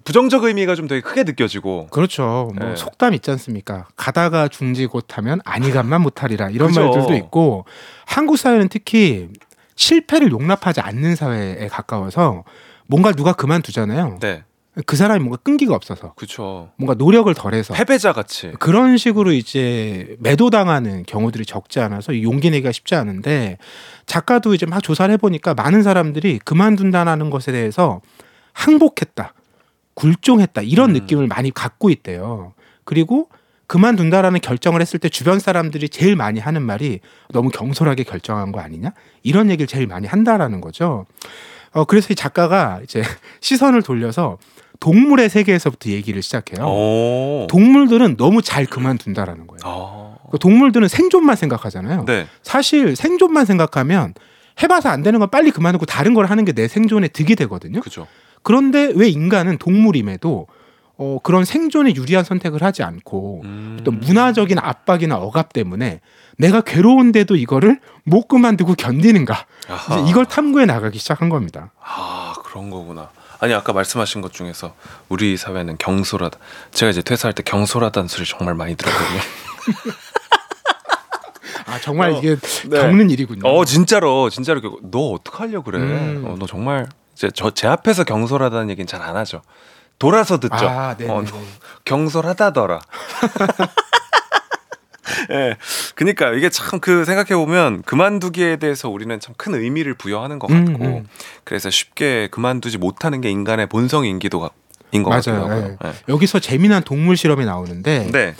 부정적 의미가 좀 되게 크게 느껴지고 그렇죠. 뭐 네. 속담 있지 않습니까? 가다가 중지 곧하면 아니감만 못하리라 이런 그죠. 말들도 있고 한국 사회는 특히 실패를 용납하지 않는 사회에 가까워서 뭔가 누가 그만두잖아요. 네. 그 사람이 뭔가 끈기가 없어서 그쵸. 뭔가 노력을 덜해서 패배자 같이. 그런 식으로 이제 매도당하는 경우들이 적지 않아서 이 용기 내기가 쉽지 않은데 작가도 이제 막 조사를 해보니까 많은 사람들이 그만둔다는 것에 대해서 항복했다, 굴종했다 이런 음. 느낌을 많이 갖고 있대요. 그리고 그만둔다라는 결정을 했을 때 주변 사람들이 제일 많이 하는 말이 너무 경솔하게 결정한 거 아니냐 이런 얘기를 제일 많이 한다라는 거죠. 어 그래서 이 작가가 이제 (laughs) 시선을 돌려서 동물의 세계에서부터 얘기를 시작해요. 오. 동물들은 너무 잘 그만둔다라는 거예요. 아. 그 동물들은 생존만 생각하잖아요. 네. 사실 생존만 생각하면 해봐서 안 되는 건 빨리 그만두고 다른 걸 하는 게 내 생존에 득이 되거든요. 그죠. 그런데 왜 인간은 동물임에도 어, 그런 생존에 유리한 선택을 하지 않고 음. 어떤 문화적인 압박이나 억압 때문에 내가 괴로운데도 이거를 못 그만두고 견디는가. 이제 이걸 탐구해 나가기 시작한 겁니다. 아 그런 거구나. 아니 아까 말씀하신 것 중에서 우리 사회는 경솔하다. 제가 이제 퇴사할 때 경솔하다는 소리 정말 많이 들었거든요. (laughs) 아 정말 어, 이게 네. 겪는 일이군요. 어 진짜로 진짜로 그- 너 어떡 하려 그래? 음. 어, 너 정말 이제 저 제 앞에서 경솔하다는 얘기는 잘 안 하죠. 돌아서 듣죠. 아, 네. 어, 너 경솔하다더라. (laughs) 예. 그니까 이게 참 그 생각해 보면 그만두기에 대해서 우리는 참 큰 의미를 부여하는 것 음, 같고 음. 그래서 쉽게 그만두지 못하는 게 인간의 본성인기도 인것. 같아요. 예. 여기서 재미난 동물 실험이 나오는데 네.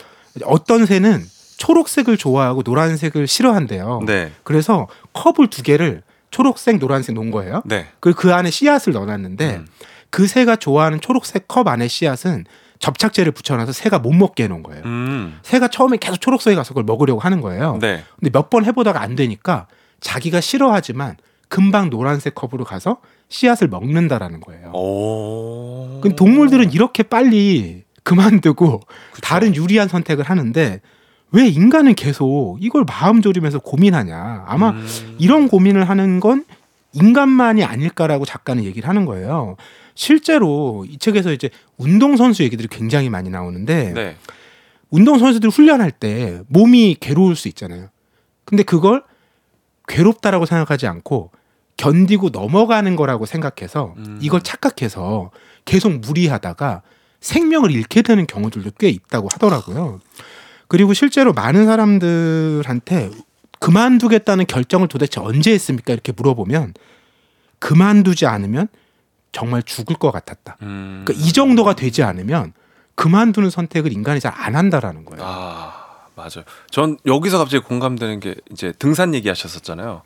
어떤 새는 초록색을 좋아하고 노란색을 싫어한대요. 네. 그래서 컵을 두 개를 초록색, 노란색 놓은 거예요. 네. 그리고 그 안에 씨앗을 넣어놨는데 음. 그 새가 좋아하는 초록색 컵 안에 씨앗은 접착제를 붙여놔서 새가 못 먹게 해놓은 거예요. 음. 새가 처음에 계속 초록색에 가서 그걸 먹으려고 하는 거예요. 네. 근데 몇 번 해보다가 안 되니까 자기가 싫어하지만 금방 노란색 컵으로 가서 씨앗을 먹는다라는 거예요. 오. 그 동물들은 이렇게 빨리 그만두고 다른 유리한 선택을 하는데 왜 인간은 계속 이걸 마음 졸이면서 고민하냐? 아마 음. 이런 고민을 하는 건 인간만이 아닐까라고 작가는 얘기를 하는 거예요. 실제로 이 책에서 이제 운동 선수 얘기들이 굉장히 많이 나오는데 네. 운동 선수들 훈련할 때 몸이 괴로울 수 있잖아요. 근데 그걸 괴롭다라고 생각하지 않고 견디고 넘어가는 거라고 생각해서 음. 이걸 착각해서 계속 무리하다가 생명을 잃게 되는 경우들도 꽤 있다고 하더라고요. 그리고 실제로 많은 사람들한테 그만두겠다는 결정을 도대체 언제 했습니까? 이렇게 물어보면 그만두지 않으면 정말 죽을 것 같았다. 음. 그러니까 이 정도가 되지 않으면 그만두는 선택을 인간이 잘 안 한다라는 거예요. 아 맞아요. 전 여기서 갑자기 공감되는 게 이제 등산 얘기하셨었잖아요.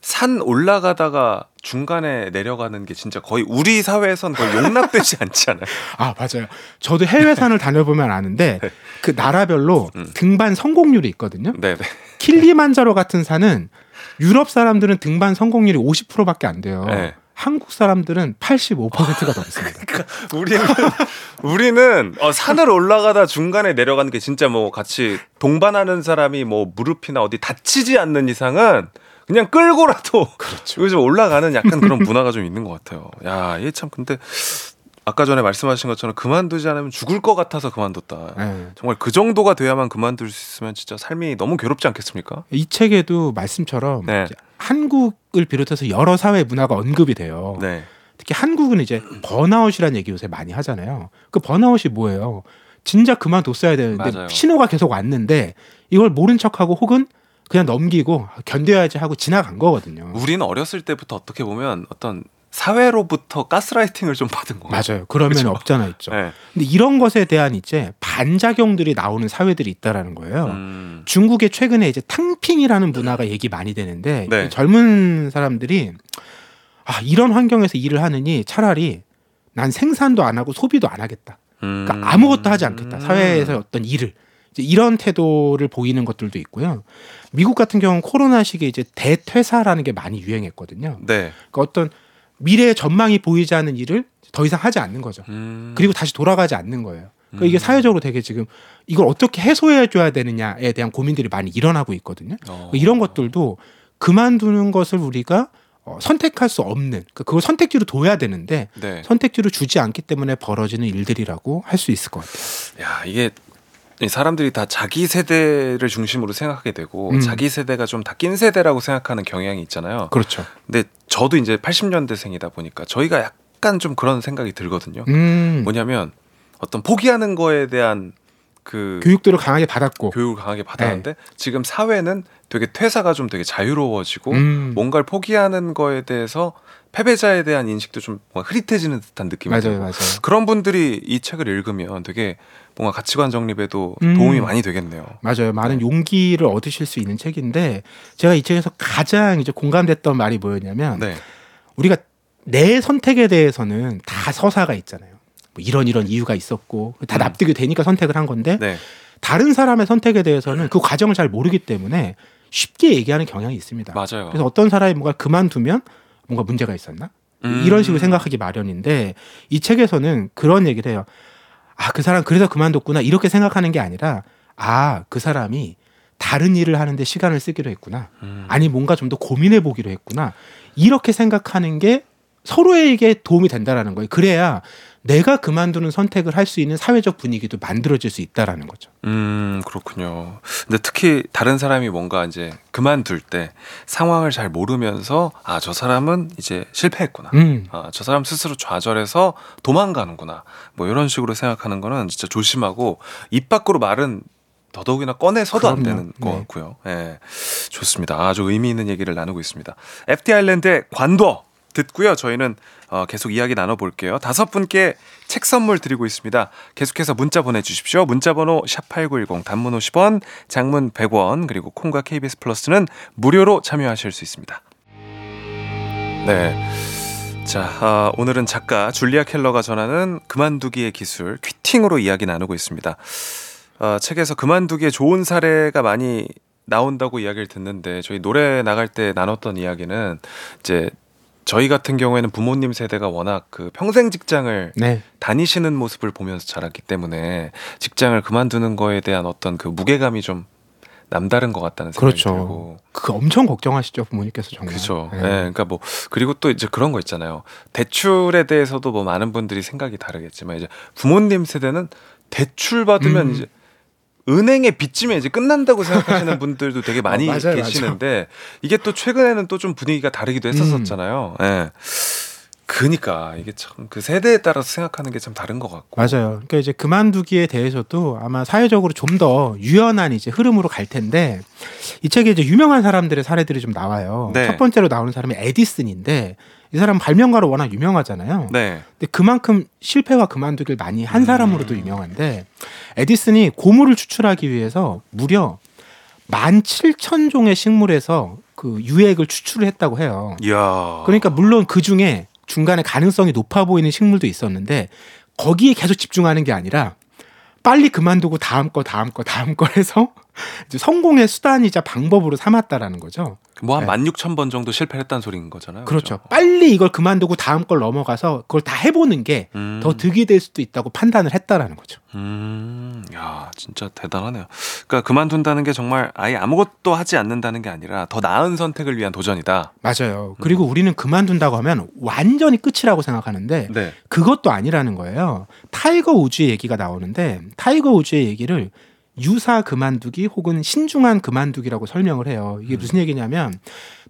산 올라가다가 중간에 내려가는 게 진짜 거의 우리 사회에선 거의 용납되지 (laughs) 않지 않아요? 아 맞아요. 저도 해외 산을 다녀보면 아는데 그 나라별로 음. 등반 성공률이 있거든요. 네 네. 킬리만자로 같은 산은 유럽 사람들은 등반 성공률이 50%밖에 안 돼요. 네. 한국 사람들은 85%가 넘습니다. (laughs) 우리는 우리는 어, 산을 올라가다 중간에 내려가는 게 진짜 뭐 같이 동반하는 사람이 뭐 무릎이나 어디 다치지 않는 이상은 그냥 끌고라도 그렇죠. (laughs) 요즘 올라가는 약간 그런 문화가 좀 있는 것 같아요. 야, 이게 참 근데 아까 전에 말씀하신 것처럼 그만두지 않으면 죽을 것 같아서 그만뒀다. 네. 정말 그 정도가 돼야만 그만둘 수 있으면 진짜 삶이 너무 괴롭지 않겠습니까? 이 책에도 말씀처럼 네. 한국을 비롯해서 여러 사회 문화가 언급이 돼요. 네. 특히 한국은 이제 번아웃이라는 얘기 요새 많이 하잖아요. 그 번아웃이 뭐예요? 진짜 그만뒀어야 되는데 맞아요. 신호가 계속 왔는데 이걸 모른 척하고 혹은 그냥 넘기고 견뎌야지 하고 지나간 거거든요. 우리는 어렸을 때부터 어떻게 보면 어떤 사회로부터 가스라이팅을 좀 받은 거 맞아요. 그러면 그죠? 없잖아 있죠. 네. 근데 이런 것에 대한 이제 반작용들이 나오는 사회들이 있다라는 거예요. 음. 중국에 최근에 이제 탕핑이라는 문화가 얘기 많이 되는데 네. 이 젊은 사람들이 아 이런 환경에서 일을 하느니 차라리 난 생산도 안 하고 소비도 안 하겠다. 음. 그러니까 아무것도 하지 않겠다. 사회에서 어떤 일을 이제 이런 태도를 보이는 것들도 있고요. 미국 같은 경우는 코로나 시기에 이제 대퇴사라는 게 많이 유행했거든요. 네. 그러니까 어떤 미래의 전망이 보이지 않는 일을 더 이상 하지 않는 거죠. 음. 그리고 다시 돌아가지 않는 거예요. 그러니까 이게 음. 사회적으로 되게 지금 이걸 어떻게 해소해 줘야 되느냐에 대한 고민들이 많이 일어나고 있거든요. 어. 이런 것들도 그만두는 것을 우리가 어, 선택할 수 없는 그러니까 그걸 선택지로 둬야 되는데 네. 선택지로 주지 않기 때문에 벌어지는 일들이라고 할 수 있을 것 같아요. 야 이게 이 사람들이 다 자기 세대를 중심으로 생각하게 되고 음. 자기 세대가 좀 다 낀 세대라고 생각하는 경향이 있잖아요. 그렇죠. 근데 저도 이제 80년대생이다 보니까 저희가 약간 좀 그런 생각이 들거든요. 음, 뭐냐면 어떤 포기하는 거에 대한 그 교육들을 강하게 받았고. 교육을 강하게 받았는데 지금 사회는 되게 퇴사가 좀 되게 자유로워지고 음, 뭔가를 포기하는 거에 대해서 패배자에 대한 인식도 좀 뭔가 흐릿해지는 듯한 느낌이 맞아요, 들고 맞아요. 그런 분들이 이 책을 읽으면 되게 뭔가 가치관 정립에도 음. 도움이 많이 되겠네요. 맞아요. 많은 용기를 얻으실 수 있는 책인데 제가 이 책에서 가장 이제 공감됐던 말이 뭐였냐면 네. 우리가 내 선택에 대해서는 다 서사가 있잖아요. 뭐 이런 이런 이유가 있었고 다 음. 납득이 되니까 선택을 한 건데 네. 다른 사람의 선택에 대해서는 그 과정을 잘 모르기 때문에 쉽게 얘기하는 경향이 있습니다. 맞아요. 그래서 어떤 사람이 뭔가 그만두면 뭔가 문제가 있었나? 음. 이런 식으로 생각하기 마련인데 이 책에서는 그런 얘기를 해요. 아, 그 사람 그래서 그만뒀구나. 이렇게 생각하는 게 아니라 아, 그 사람이 다른 일을 하는데 시간을 쓰기로 했구나. 음. 아니, 뭔가 좀 더 고민해 보기로 했구나. 이렇게 생각하는 게 서로에게 도움이 된다라는 거예요. 그래야 내가 그만두는 선택을 할 수 있는 사회적 분위기도 만들어질 수 있다라는 거죠. 음, 그렇군요. 근데 특히 다른 사람이 뭔가 이제 그만둘 때 상황을 잘 모르면서 아, 저 사람은 이제 실패했구나. 음. 아, 저 사람 스스로 좌절해서 도망가는구나. 뭐 이런 식으로 생각하는 거는 진짜 조심하고 입 밖으로 말은 더더욱이나 꺼내서도 안 그럼요. 되는 것 네. 같고요. 예. 좋습니다. 아주 의미 있는 얘기를 나누고 있습니다. FT 아일랜드의 관도 듣고요. 저희는 어, 계속 이야기 나눠볼게요. 다섯 분께 책 선물 드리고 있습니다. 계속해서 문자 보내주십시오. 문자번호 샵8910 단문 50원, 장문 100원, 그리고 콩과 KBS 플러스는 무료로 참여하실 수 있습니다. 네. 자, 아, 오늘은 작가 줄리아 켈러가 전하는 그만두기의 기술, 퀴팅으로 이야기 나누고 있습니다. 아, 책에서 그만두기의 좋은 사례가 많이 나온다고 이야기를 듣는데 저희 노래 나갈 때 나눴던 이야기는 이제 저희 같은 경우에는 부모님 세대가 워낙 그 평생 직장을 네. 다니시는 모습을 보면서 자랐기 때문에 직장을 그만두는 거에 대한 어떤 그 무게감이 좀 남다른 것 같다는 생각이 그렇죠. 들고 그 엄청 걱정하시죠 부모님께서 정말. 그렇죠. 네. 예, 그러니까 뭐 그리고 또 이제 그런 거 있잖아요. 대출에 대해서도 뭐 많은 분들이 생각이 다르겠지만 이제 부모님 세대는 대출 받으면 음. 이제 은행에 빚지면 이제 끝난다고 생각하시는 (laughs) 분들도 되게 많이 어, 맞아요, 계시는데 이게 또 최근에는 또 좀 분위기가 다르기도 했었잖아요. 음. 예. 그니까 이게 참 그 세대에 따라서 생각하는 게 참 다른 것 같고. 맞아요. 그러니까 이제 그만두기에 대해서도 아마 사회적으로 좀 더 유연한 이제 흐름으로 갈 텐데 이 책에 이제 유명한 사람들의 사례들이 좀 나와요. 네. 첫 번째로 나오는 사람이 에디슨인데 이 사람 발명가로 워낙 유명하잖아요. 네. 근데 그만큼 실패와 그만두기를 많이 한 사람으로도 유명한데 에디슨이 고무를 추출하기 위해서 무려 17,000종의 식물에서 그 유액을 추출을 했다고 해요. 이야. 그러니까 물론 그 중에 중간에 가능성이 높아 보이는 식물도 있었는데 거기에 계속 집중하는 게 아니라 빨리 그만두고 다음 거 다음 거 다음 거 해서 (laughs) 성공의 수단이자 방법으로 삼았다라는 거죠. 뭐한 네. 16,000번 정도 실패를 했다는 소리인 거잖아요. 그렇죠. 빨리 이걸 그만두고 다음 걸 넘어가서 그걸 다 해보는 게 음. 더 득이 될 수도 있다고 판단을 했다라는 거죠. 음, 야, 진짜 대단하네요. 그러니까 그만둔다는 게 정말 아예 아무것도 하지 않는다는 게 아니라 더 나은 선택을 위한 도전이다. 맞아요. 그리고 우리는 그만둔다고 하면 완전히 끝이라고 생각하는데 네. 그것도 아니라는 거예요. 타이거 우즈의 얘기가 나오는데 타이거 우즈의 얘기를 유사 그만두기 혹은 신중한 그만두기라고 설명을 해요. 이게 무슨 얘기냐면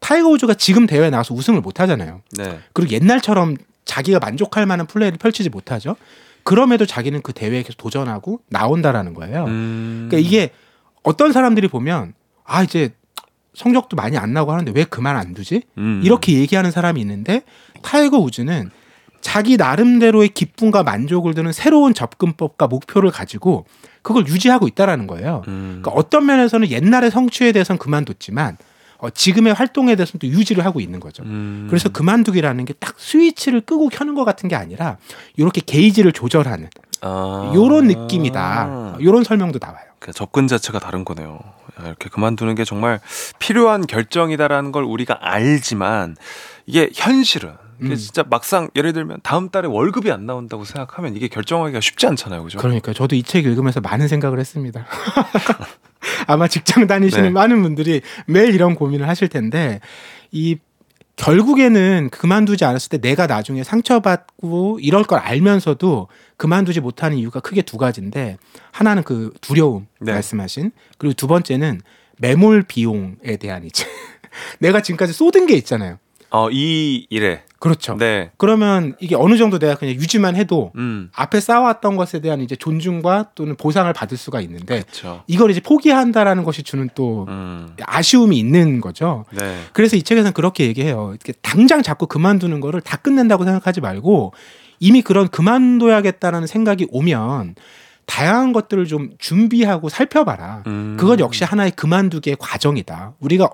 타이거 우즈가 지금 대회에 나와서 우승을 못 하잖아요. 네. 그리고 옛날처럼 자기가 만족할 만한 플레이를 펼치지 못하죠. 그럼에도 자기는 그 대회에 계속 도전하고 나온다라는 거예요. 음. 그러니까 이게 어떤 사람들이 보면 아 이제 성적도 많이 안 나고 하는데 왜 그만 안 두지? 음. 이렇게 얘기하는 사람이 있는데 타이거 우즈는 자기 나름대로의 기쁨과 만족을 드는 새로운 접근법과 목표를 가지고 그걸 유지하고 있다라는 거예요. 음. 그러니까 어떤 면에서는 옛날의 성취에 대해서는 그만뒀지만 어, 지금의 활동에 대해서는 또 유지를 하고 있는 거죠. 음. 그래서 그만두기라는 게 딱 스위치를 끄고 켜는 것 같은 게 아니라 이렇게 게이지를 조절하는 아. 요런 느낌이다. 요런 설명도 나와요. 그 접근 자체가 다른 거네요. 야, 이렇게 그만두는 게 정말 필요한 결정이다라는 걸 우리가 알지만 이게 현실은 이게 음. 진짜 막상 예를 들면 다음 달에 월급이 안 나온다고 생각하면 이게 결정하기가 쉽지 않잖아요, 그죠? 그러니까 저도 이 책 읽으면서 많은 생각을 했습니다. (laughs) 아마 직장 다니시는 네. 많은 분들이 매일 이런 고민을 하실 텐데 이 결국에는 그만두지 않았을 때 내가 나중에 상처받고 이럴 걸 알면서도 그만두지 못하는 이유가 크게 두 가지인데 하나는 그 두려움 네. 말씀하신 그리고 두 번째는 매몰 비용에 대한 이제 (laughs) 내가 지금까지 쏟은 게 있잖아요. 어, 이 일에. 그렇죠. 네. 그러면 이게 어느 정도 내가 그냥 유지만 해도 음. 앞에 쌓아왔던 것에 대한 이제 존중과 또는 보상을 받을 수가 있는데 그렇죠. 이걸 이제 포기한다라는 것이 주는 또 음. 아쉬움이 있는 거죠. 네. 그래서 이 책에서는 그렇게 얘기해요. 당장 자꾸 그만두는 거를 다 끝낸다고 생각하지 말고 이미 그런 그만둬야겠다는 생각이 오면 다양한 것들을 좀 준비하고 살펴봐라. 음. 그건 역시 하나의 그만두기의 과정이다. 우리가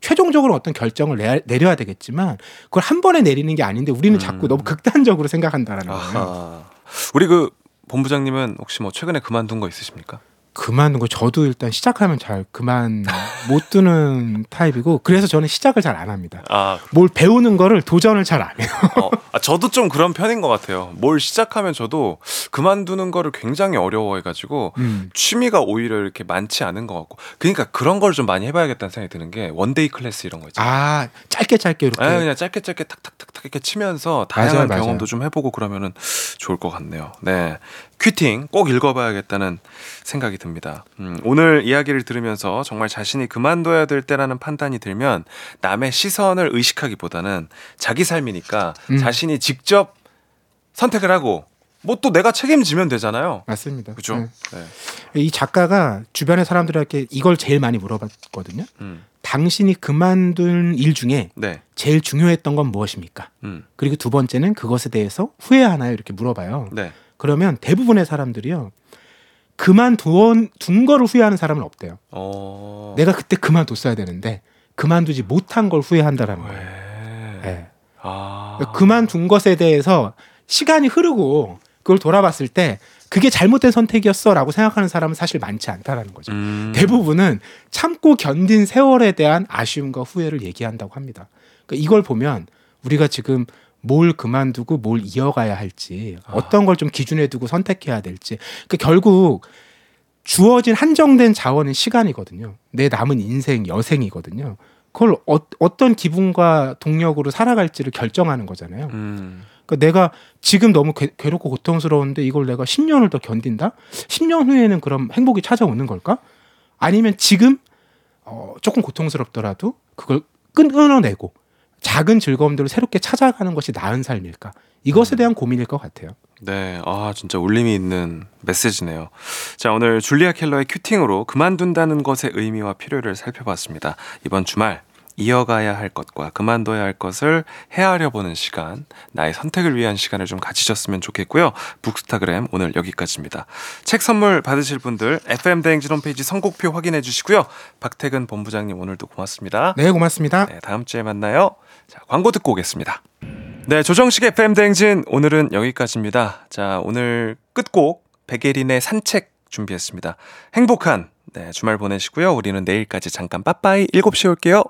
최종적으로 어떤 결정을 내, 내려야 되겠지만 그걸 한 번에 내리는 게 아닌데 우리는 자꾸 너무 극단적으로 생각한다라는 거예요. 음. 우리 그 본부장님은 혹시 뭐 최근에 그만둔 거 있으십니까? 그만둔 거 저도 일단 시작하면 잘 그만 못 두는 (laughs) 타입이고 그래서 저는 시작을 잘 안 합니다. 아, 뭘 배우는 거를 도전을 잘 안 해요. 어, 아, 저도 좀 그런 편인 것 같아요. 뭘 시작하면 저도 그만두는 거를 굉장히 어려워해가지고 음. 취미가 오히려 이렇게 많지 않은 것 같고. 그러니까 그런 걸 좀 많이 해봐야겠다는 생각이 드는 게 one-day class 이런 거 있잖아요. 아 짧게 짧게 이렇게 아, 그냥 짧게 짧게 탁탁탁탁 이렇게 치면서 다양한 맞아요, 맞아요. 경험도 좀 해보고 그러면은 좋을 것 같네요. 네. 큐팅 꼭 읽어봐야겠다는 생각이 듭니다. 음, 오늘 이야기를 들으면서 정말 자신이 그만둬야 될 때라는 판단이 들면 남의 시선을 의식하기보다는 자기 삶이니까 음. 자신이 직접 선택을 하고 뭐 또 내가 책임지면 되잖아요. 맞습니다. 그죠? 네. 네. 이 작가가 주변의 사람들에게 이걸 제일 많이 물어봤거든요. 음. 당신이 그만둔 일 중에 네. 제일 중요했던 건 무엇입니까? 음. 그리고 두 번째는 그것에 대해서 후회하나요? 이렇게 물어봐요. 네. 그러면 대부분의 사람들이요. 그만둔 둔 거를 후회하는 사람은 없대요. 어. 내가 그때 그만뒀어야 되는데 그만두지 못한 걸 후회한다라는 거예요. 네. 네. 아. 그만둔 것에 대해서 시간이 흐르고 그걸 돌아봤을 때 그게 잘못된 선택이었어라고 생각하는 사람은 사실 많지 않다라는 거죠. 음. 대부분은 참고 견딘 세월에 대한 아쉬움과 후회를 얘기한다고 합니다. 그러니까 이걸 보면 우리가 지금 뭘 그만두고 뭘 이어가야 할지 어떤 걸 좀 기준에 두고 선택해야 될지 그 결국 주어진 한정된 자원은 시간이거든요. 내 남은 인생 여생이거든요. 그걸 어, 떤 기분과 동력으로 살아갈지를 결정하는 거잖아요. 음. 그러니까 내가 지금 너무 괴, 괴롭고 고통스러운데 이걸 내가 10년을 더 견딘다? 10년 후에는 그럼 행복이 찾아오는 걸까? 아니면 지금 어, 조금 고통스럽더라도 그걸 끊, 끊어내고 작은 즐거움들을 새롭게 찾아가는 것이 나은 삶일까? 이것에 대한 고민일 것 같아요. 네, 아 진짜 울림이 있는 메시지네요. 자, 오늘 줄리아 켈러의 큐팅으로 그만둔다는 것의 의미와 필요를 살펴봤습니다. 이번 주말 이어가야 할 것과 그만둬야 할 것을 헤아려 보는 시간, 나의 선택을 위한 시간을 좀 가지셨으면 좋겠고요. 북스타그램 오늘 여기까지입니다. 책 선물 받으실 분들 FM 대행진 홈페이지 선곡표 확인해 주시고요. 박태근 본부장님 오늘도 고맙습니다. 네, 고맙습니다. 네, 다음 주에 만나요. 자, 광고 듣고 오겠습니다. 네, 조정식 FM 대행진 오늘은 여기까지입니다. 자, 오늘 끝곡 백예린의 산책 준비했습니다. 행복한 네, 주말 보내시고요. 우리는 내일까지 잠깐 빠빠이 7시에 올게요.